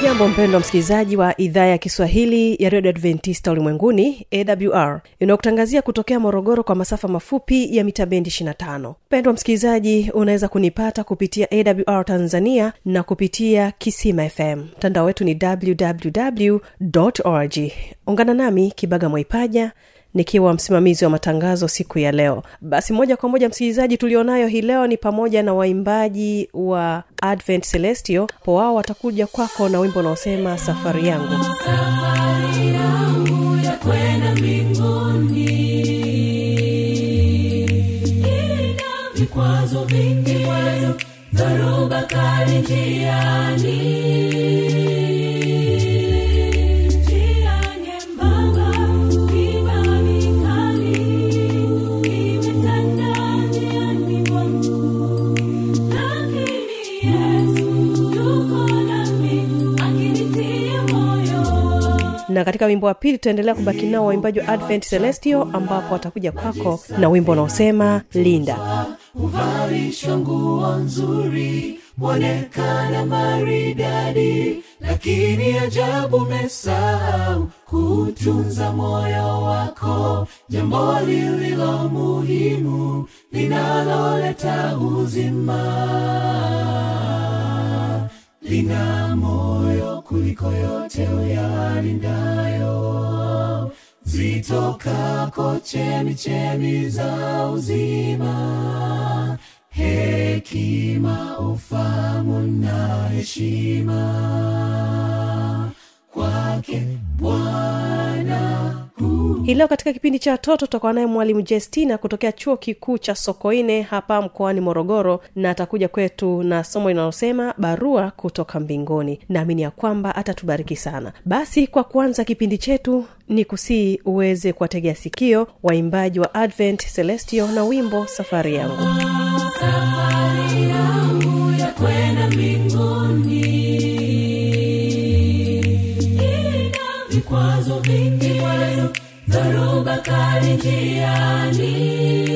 ujambo mpendo msikilizaji wa idhaa ya kiswahili ya redio adventista ulimwenguni awr inayokutangazia kutokea morogoro kwa masafa mafupi ya mita bendi 25 mpendwa msikilizaji unaweza kunipata kupitia awr tanzania na kupitia kisima fm mtandao wetu ni www org ungana nami kibaga mwaipaja nikiwa msimamizi wa matangazo siku ya leo. Basi moja kwa moja msikilizaji tulionayo hii leo ni pamoja na waimbaji wa advent celestio po wao watakuja kwako na wimbo unaosema safari yangu. Safari yangu ya kwenda mbinguni. Vikwazo vingi dharuba kali njiani katika wimbo wa pili tutaendelea kubaki nao waimbaji wa advent celestio ambapo watakuja kwako na wimbo unaosema linda. Uvalishwa nguo nzuri mwonekana maridadi lakini ajabu mesahau kutunza moyo wako. Jambo lililo muhimu linaloleta uzima lina moyo kuliko yote uyalindayo. Zitokako chemichemi za uzima. Hekima ufamu na heshima leo katika kipindi cha watoto tutakuwa naye mwalimu jestina kutokea chuo kikuu cha sokoine hapa mkoani morogoro na atakuja kwetu na somo linalosema barua kutoka mbinguni. Naamini ya kwamba atatubariki sana. Basi kwa kuanza kipindi chetu ni kusii uweze kuwategea sikio waimbaji wa advent celestio na wimbo safari yangu. safari dharuba kali njiani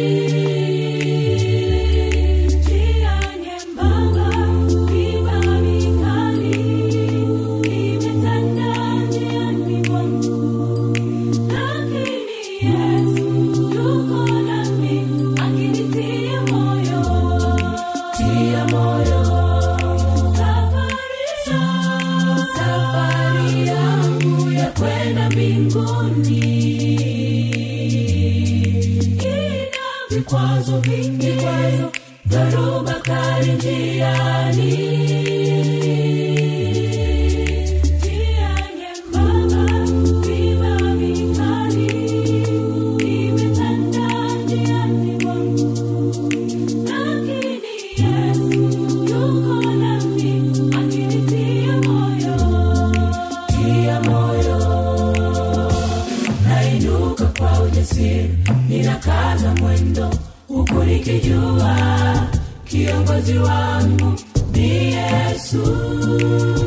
yesu.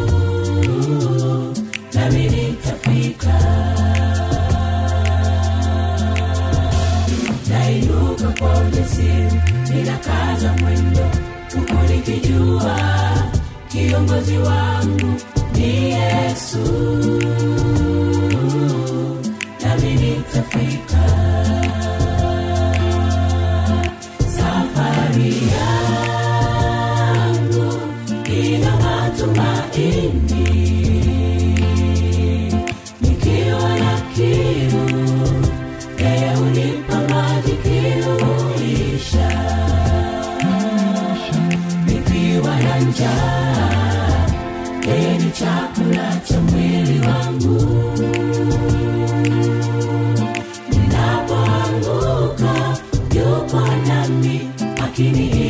Nami nitafika nainuka kwa ujasiri ninakaza mwendo huku nikijua kiongozi wangu ni yesu nami akiniinua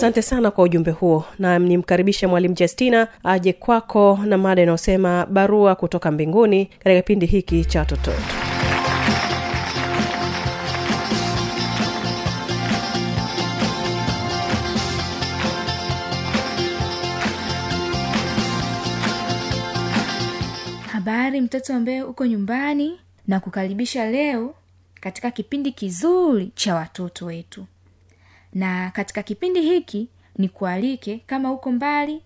asante sana kwa ujumbe huo. Na nimkaribishe mwalimu jastina aje kwako na mada inayosema barua kutoka mbinguni katika kipindi hiki cha watoto habari mtoto ambaye uko nyumbani na kukaribisha leo katika kipindi kizuri cha watoto wetu na katika kipindi hiki nikualike kama uko mbali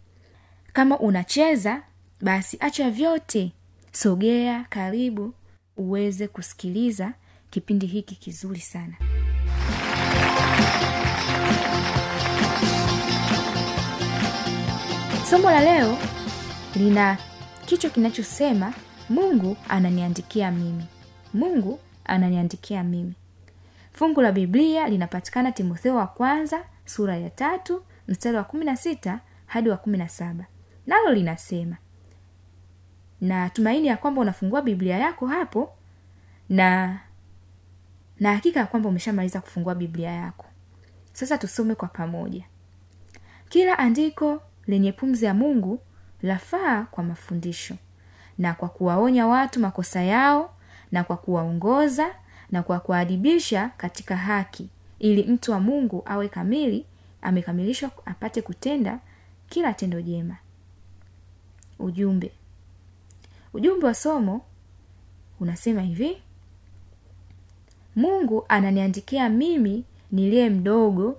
kama unacheza basi acha vyote. Sogea karibu uweze kusikiliza kipindi hiki kizuri sana. Somo la leo lina kichwa kinachosema mungu ananiandikia mimi. Mungu ananiandikia mimi fungu la biblia linapatikana timotheo wa kwanza sura ya tatu mstari wa kumi na sita hadi wa kumi na saba. Nalo linasema na tumaini ya kwamba unafungua biblia yako hapo na na hakika ya kwamba umeshamaliza kufungua biblia yako. Sasa tusome kwa pamoja. Kila andiko lenye pumzi ya mungu lafaa kwa mafundisho na kwa kuwaonya watu makosa yao na kwa kuwaongoza na kwa kuadibisha katika haki ili mtu wa mungu awe kamili amekamilishwa apate kutenda kila tendo jema. Ujumbe. Ujumbe wa somo unasema hivi mungu ananiandikia mimi niliye mdogo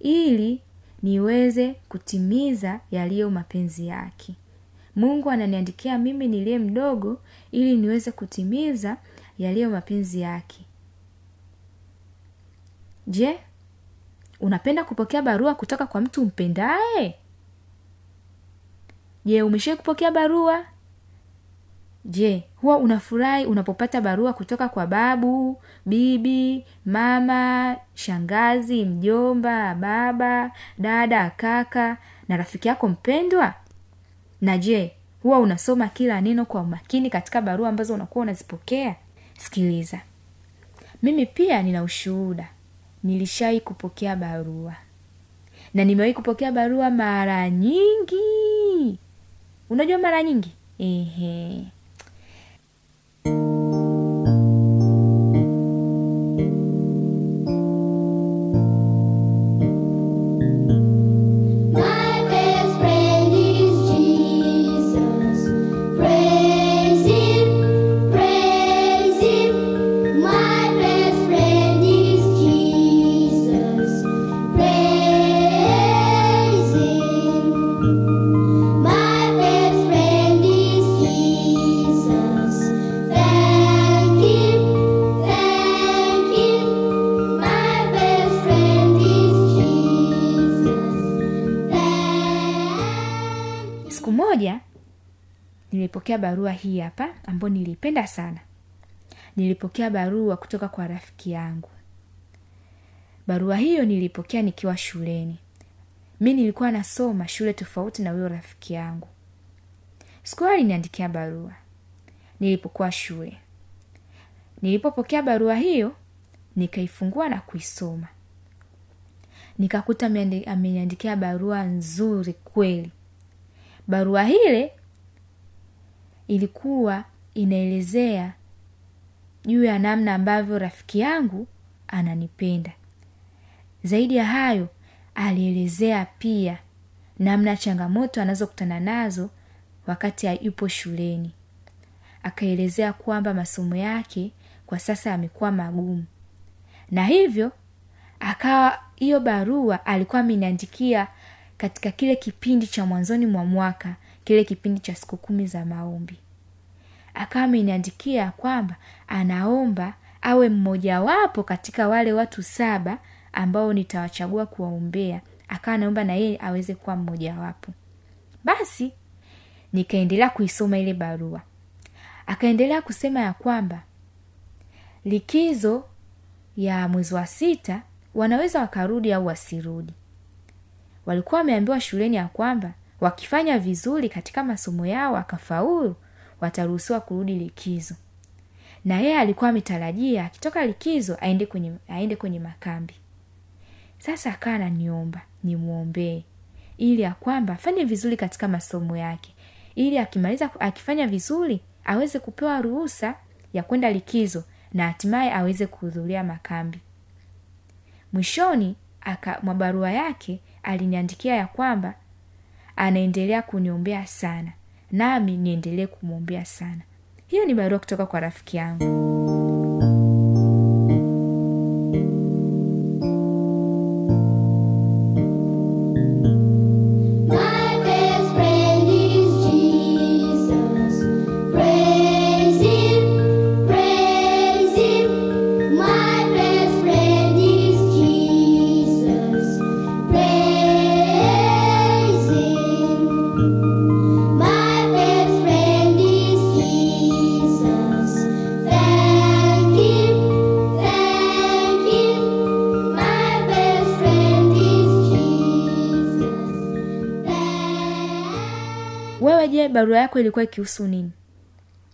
ili niweze kutimiza yaliyo mapenzi yake. Mungu ananiandikia mimi niliye mdogo ili niweze kutimiza yaliyo mapenzi yake je unapenda kupokea barua kutoka kwa mtu mpendaye? Je umeshawai kupokea barua? Je huwa unafurahi unapopata barua kutoka kwa babu bibi mama shangazi mjomba baba dada kaka na rafiki yako mpendwa? Na je huwa unasoma kila neno kwa umakini katika barua ambazo unakuwa unazipokea? Sikiliza. Mimi pia nina ushuhuda nilishai kupokea barua. Na nimewahi kupokea barua mara nyingi. Unajua mara nyingi? Ehe barua hii hapa ambayo niliipenda sana. Nilipokea barua kutoka kwa rafiki yangu. Barua hiyo nilipokea nikiwa shuleni. Mi nilikuwa nasoma shule tofauti na huyo rafiki yangu. Siku hiyo aliniandikia barua. Nilipokuwa shule. Nilipopokea barua hiyo nikaifungua na kuisoma. Nikakuta ameniandikia barua nzuri kweli. Barua hile ilikuwa inaelezea juu ya namna ambavyo rafiki yangu ananipenda. Zaidi ya hayo alielezea pia namna changamoto anazokutana nazo wakati yupo shuleni. Akaelezea kwamba masomo yake kwa sasa yamekuwa magumu. Na hivyo akawa hiyo barua alikuwa ameniandikia katika kile kipindi cha mwanzoni mwa mwaka kile kipindi cha siku kumi za maombi. Akawa ameniandikia kwamba anaomba awe mmojawapo katika wale watu saba ambao nitawachagua kuwaombea. Akawa anaomba na yeye aweze kuwa mmojawapo. Basi nikaendelea kuisoma ile barua. Akaendelea kusema ya kwamba likizo ya mwezi wa sita wanaweza wakarudi au wasirudi. Walikuwa wameambiwa shuleni ya kwamba wakifanya vizuri katika masomo yao akafaulu wataruhusiwa kurudi likizo. Na yeye alikuwa ametarajia akitoka likizo aende kwenye, aende kwenye makambi. Sasa akawa ananiomba nimwombee ili ya kwamba afanye vizuri katika masomo yake. Ili akimaliza akifanya vizuri aweze kupewa ruhusa ya kwenda likizo na hatimaye aweze kuhudhuria makambi. Mwishoni aka mwa barua yake aliniandikia ya kwamba anaendelea kuniombea sana. Nami niendelee kumwombea sana. Hiyo ni barua kutoka kwa rafiki yangu barua yako ilikuwa ikihusu nini?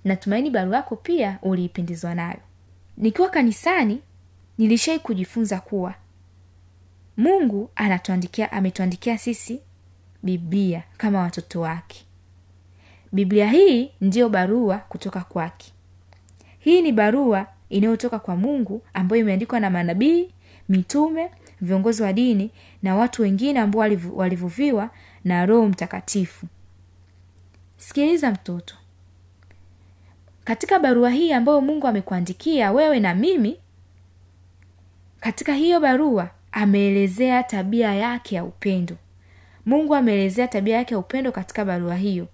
Natumaini barua yako pia uliipendezwa nayo. Nikiwa kanisani nilishai kujifunza kuwa mungu anatuandikia ametuandikia sisi biblia kama watoto wake. Biblia hii ndiyo barua kutoka kwake. Hii ni barua inayotoka kwa mungu ambayo imeandikwa na manabii mitume viongozi wa dini na watu wengine ambao walivu- walivuviwa na roho mtakatifu sikiliza mtoto. Katika barua hii ambayo mungu amekuandikia wewe na mimi katika hiyo barua ameelezea tabia yake ya upendo. Mungu ameelezea tabia yake ya upendo katika barua hiyo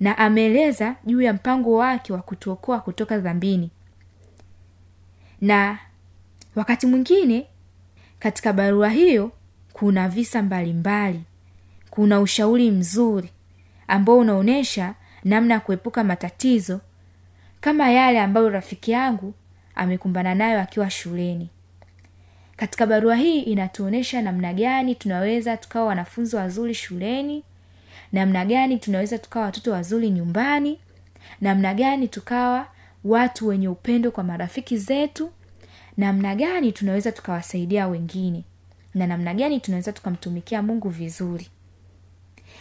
na ameeleza juu ya mpango wake wa kutuokoa kutoka dhambini. Na wakati mwingine katika barua hiyo kuna visa mbalimbali kuna ushauri mzuri ambao unaonyesha namna ya kuepuka matatizo kama yale ambayo rafiki yangu amekumbana nayo akiwa shuleni. Katika barua hii inatuonyesha namna gani tunaweza tukawa wanafunzi wazuri shuleni namna gani tunaweza tukawa watoto wazuri nyumbani namna gani tukawa watu wenye upendo kwa marafiki zetu namna gani tunaweza tukawasaidia wengine na namna gani tunaweza tukamtumikia mungu vizuri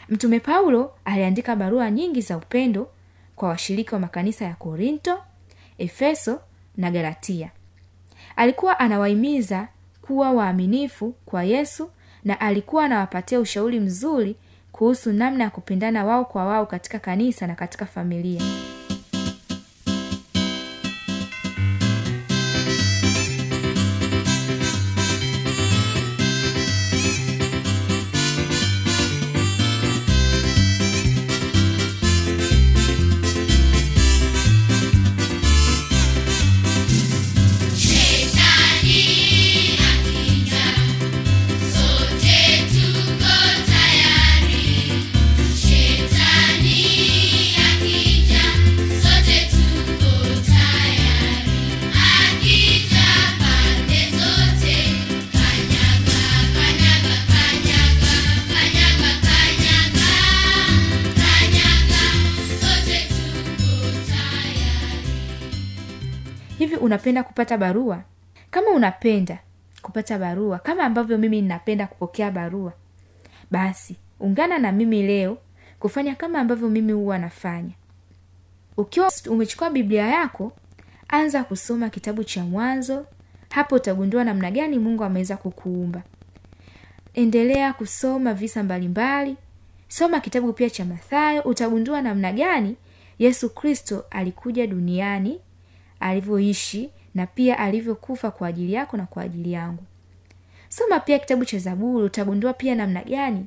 mtume paulo aliandika barua nyingi za upendo kwa washiriki wa makanisa ya korinto efeso na galatia. Alikuwa anawahimiza kuwa waaminifu kwa yesu na alikuwa anawapatia ushauri mzuri kuhusu namna ya kupendana wao kwa wao katika kanisa na katika familia unapenda kupata barua? Kama unapenda kupata barua kama ambavyo mimi ninapenda kupokea barua basi ungana na mimi leo kufanya kama ambavyo mimi huwa nafanya. Ukiwa umechukua biblia yako anza kusoma kitabu cha mwanzo hapo utagundua namna gani mungu ameweza kukuumba. Endelea kusoma visa mbalimbali soma kitabu pia cha mathayo utagundua namna gani yesu kristo alikuja duniani alivyoishi na pia alivyokufa kwa ajili yako na kwa ajili yangu. Soma pia kitabu cha zaburi utagundua pia namna gani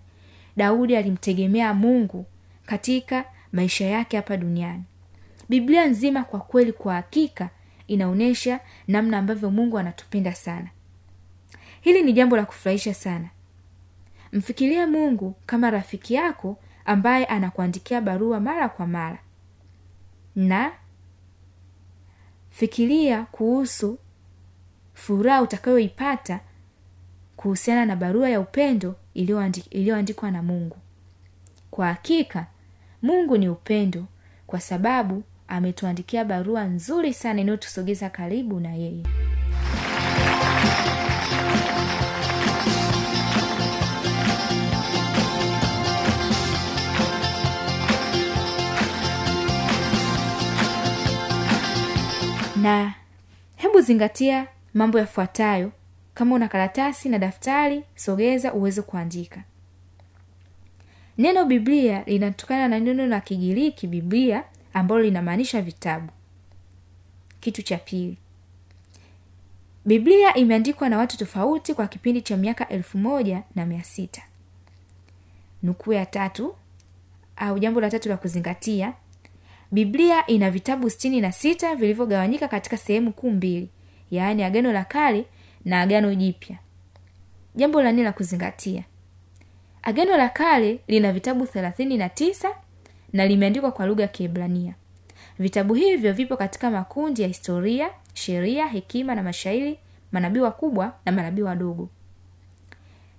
daudi alimtegemea mungu katika maisha yake hapa duniani. Biblia nzima kwa kweli kwa hakika inaonyesha namna ambavyo mungu anatupenda sana. Hili ni jambo la kufurahisha sana. Mfikirie mungu kama rafiki yako ambaye anakuandikia barua mara kwa mara. Na fikiria kuhusu furaha utakayoipata kuhusiana na barua ya upendo iliyoandikwa na mungu. Kwa hakika mungu ni upendo kwa sababu ametuandikia barua nzuri sana inayotusogeza karibu na yeye na hebu zingatia mambo yafuatayo. Kama una karatasi na daftari sogeza uweze kuandika. Neno biblia linatokana na neno la kigiriki biblia ambalo linamaanisha vitabu. Kitu cha pili. Biblia imeandikwa na watu tofauti kwa kipindi cha miaka elfu moja na mia sita. Nukuu ya tatu au jambo la tatu la kuzingatia biblia ina vitabu sitini na sita vilivyogawanyika katika sehemu kuu mbili yaani agano la kale na agano jipya. Jambo la la kuzingatia. Agano la kale lina vitabu thelathini na tisa na limeandikwa kwa lugha ya kiebrania. Vitabu hivyo vipo katika makundi ya historia sheria hekima na mashairi manabii wakubwa na manabii wadogo.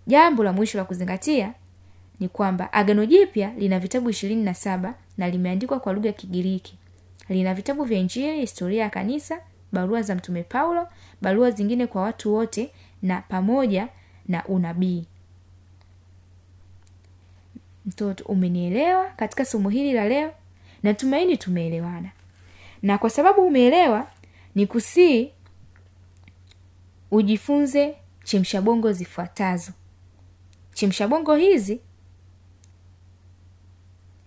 Jambo la mwisho la kuzingatia ni kwamba agano jipya lina vitabu ishirini na saba na limeandikwa kwa lugha ya kigiriki. Lina vitabu vya injili historia ya kanisa barua za mtume paulo barua zingine kwa watu wote na pamoja na unabii. Mtoto umenielewa katika somo hili la leo? Natumaini tumeelewana. Na kwa sababu umeelewa ni kusii ujifunze chemshabongo zifuatazo. Chemshabongo hizi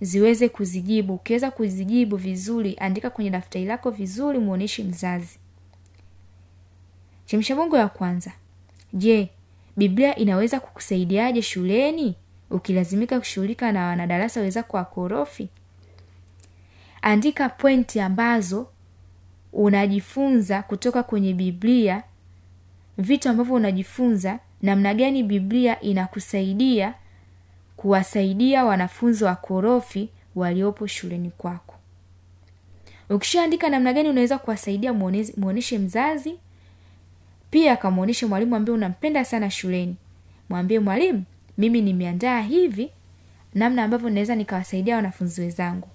ziweze kuzijibu. Ukiweza kuzijibu vizuri andika kwenye daftari lako vizuri muoneshe mzazi. Chemshabongo ya kwanza. Je biblia inaweza kukusaidiaje shuleni? Ukilazimika kushughulika na wanadarasa wenzako wakorofi andika pointi ambazo unajifunza kutoka kwenye biblia. Vitu ambavyo unajifunza namna gani biblia inakusaidia kuwasaidia wanafunzi wakorofi waliopo shuleni kwako. Ukishaandika namna gani unaweza kuwasaidia muoneshe mzazi pia akamwonyeshe mwalimu ambaye unampenda sana shuleni. Mwambie mwalimu mimi nimeandaa hivi namna ambavyo naweza nikawasaidia wanafunzi wenzangu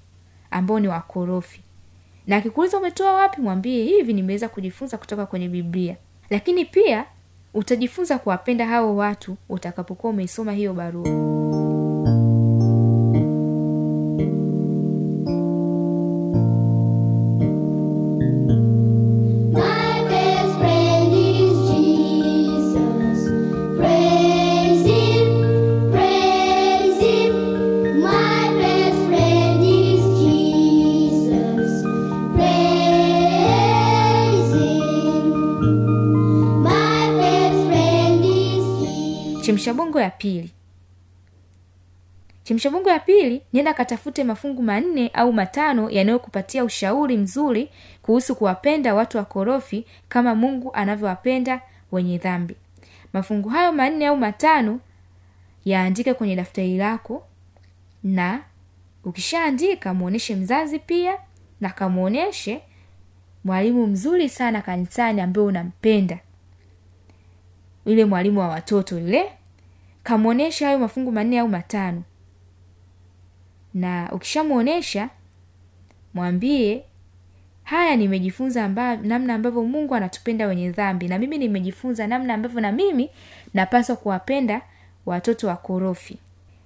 ambao ni wakorofi na akikuuliza umetoa wapi? Mwambie hivi nimeweza kujifunza kutoka kwenye biblia. Lakini pia utajifunza kuwapenda hao watu utakapokuwa umeisoma hiyo barua chemshabongo ya pili. Chemshabongo ya pili nenda katafute mafungu manne au matano yanayokupatia ushauri mzuri kuhusu kuwapenda watu wakorofi kama mungu anavyowapenda wenye dhambi. Mafungu hayo manne au matano yaandike kwenye daftari lako na ukishaandika mwonyeshe mzazi pia na kamwonyeshe mwalimu mzuri sana kanisani ambaye unampenda yule mwalimu wa watoto yule kamwonyesha hayo mafungu manne au matano. Na ukishamwonyesha mwambie haya nimejifunza amba, namna ambavyo mungu anatupenda wenye dhambi na mimi nimejifunza namna ambavyo na mimi napaswa kuwapenda watoto wakorofi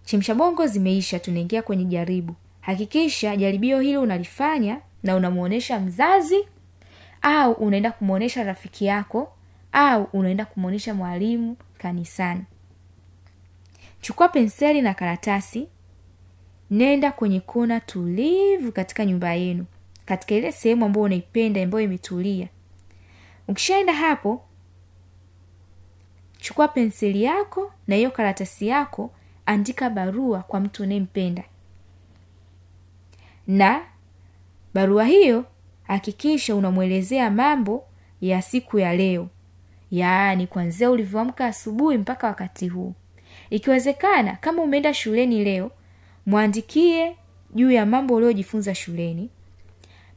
chemsha bongo zimeisha tunaingia kwenye jaribu. Hakikisha jaribio hilo unalifanya na unamwonyesha mzazi au unaenda kumwonyesha rafiki yako au unaenda kumwonyesha mwalimu kanisani. Chukua penseli na karatasi nenda kwenye kona tulivu katika nyumba yenu katika ile sehemu ambayo unaipenda ambayo imetulia. Ukishaenda hapo chukua penseli yako na hiyo karatasi yako andika barua kwa mtu unayempenda. Na barua hiyo hakikisha unamwelezea mambo ya siku ya leo yaani kwanzia ulivyoamka asubuhi mpaka wakati huu. Ikiwezekana kama umeenda shuleni leo mwandikie juu ya mambo uliojifunza shuleni.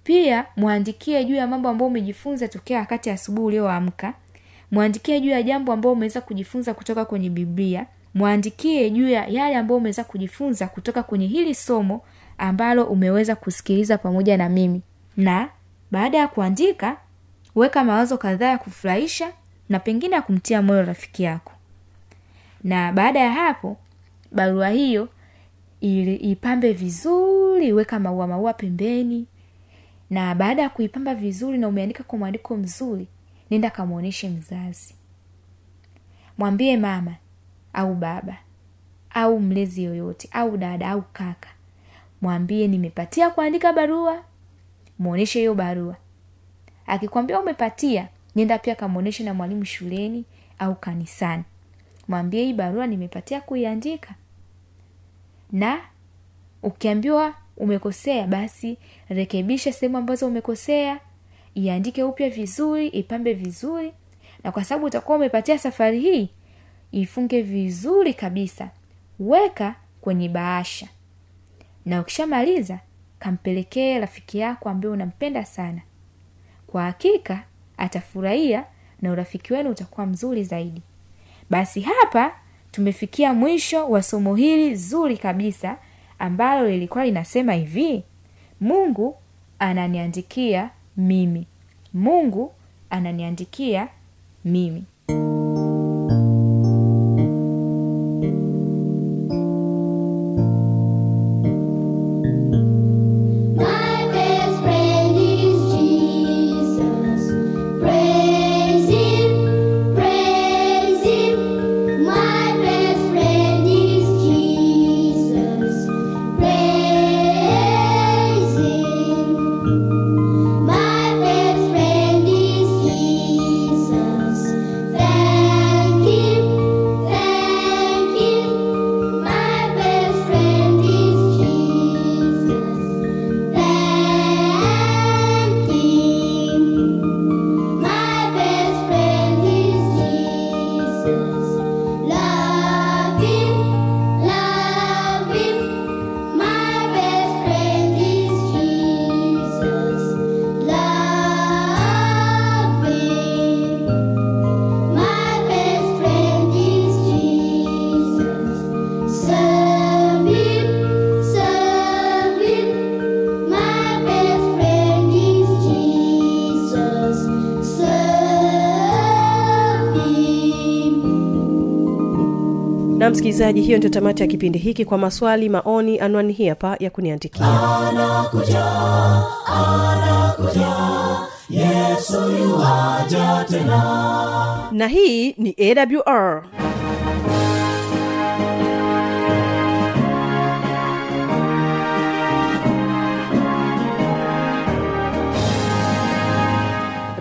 Pia mwandikie juu ya mambo ambayo umejifunza tokea wakati asubuhi ulioamka. Mwandikie juu ya jambo ambayo umeweza kujifunza kutoka kwenye biblia. Mwandikie juu ya yale ambayo umeweza kujifunza kutoka kwenye hili somo ambalo umeweza kusikiliza pamoja na mimi. Na baada ya kuandika weka mawazo kadhaa ya kufurahisha na pengine ya kumtia moyo rafiki yako. Na baada ya hapo barua hiyo ili ipambe vizuri weka maua maua pembeni. Na baada ya kuipamba vizuri na umeandika kwa mwandiko mzuri nenda kamwonyeshe mzazi. Mwambie mama au baba au mlezi yoyote au dada au kaka mwambie nimepatia kuandika barua mwonyeshe hiyo barua. Akikwambia umepatia nenda pia kamwonyeshe na mwalimu shuleni au kanisani. Mwambie hii barua nimepatia kuiandika. Na ukiambiwa umekosea basi rekebisha sehemu ambazo umekosea iandike upya vizuri ipambe vizuri. Na kwa sababu utakuwa umepatia safari hii ifunge vizuri kabisa. Weka kwenye bahasha. Na ukishamaliza kampelekee rafiki yako ambaye unampenda sana. Kwa hakika atafurahia na urafiki wenu utakuwa mzuri zaidi. Basi hapa tumefikia mwisho wa somo hili zuri kabisa ambalo lilikuwa linasema hivi mungu ananiandikia mimi. Mungu ananiandikia mimi na msikilizaji hiyo ndio tamati ya kipindi hiki. Kwa maswali maoni anwani hii hapa ya kuniandikia. Na hii ni awr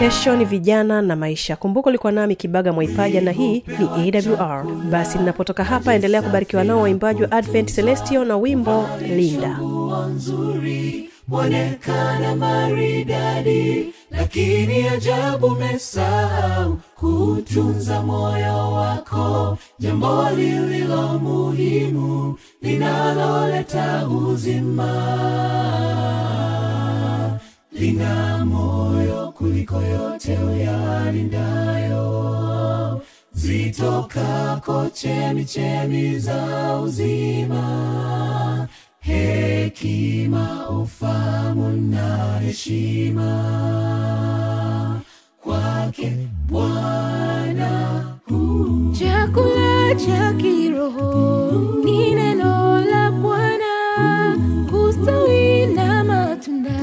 kesho ni vijana na maisha. Kumbuka ulikuwa nami kibaga mwaipaja na hii ni awr basi ninapotoka hapa endelea kubarikiwa nao waimbaji wa advent celestio na wimbo linda. Nzuri mwonekana maridadi lakini ajabu mesahau kutunza moyo wako. Jambo lililo muhimu linaloleta uzima lina moyo kuliko yote uyalindayo. Zitokako chemichemi za uzima. Hekima ufamu na heshima. Kwake bwana chakula cha kiroho ni neno la bwana. Kustawi na matunda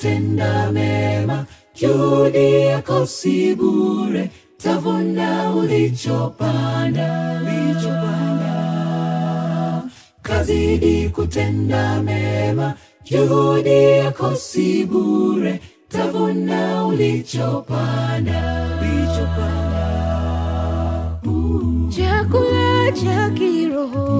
kutenda mema juhudi yako si bure tavuna ulichopanda. Kazidi kutenda mema juhudi yako si bure tavuna ulichopanda. Chakula cha kiroho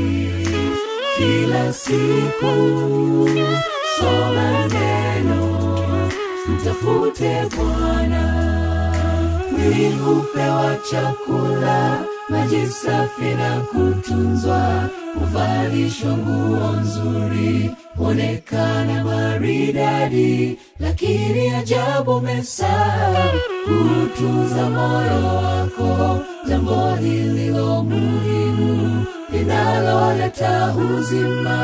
kila siku. Soma neno mtafute bwana. Mwili chakula maji safi na kutunzwa. Huvalishwa nguo nzuri huonekana maridadi. Lakini ajabu mesaa kutunza moyo wako jambo lililo muhimu linaloleta uzima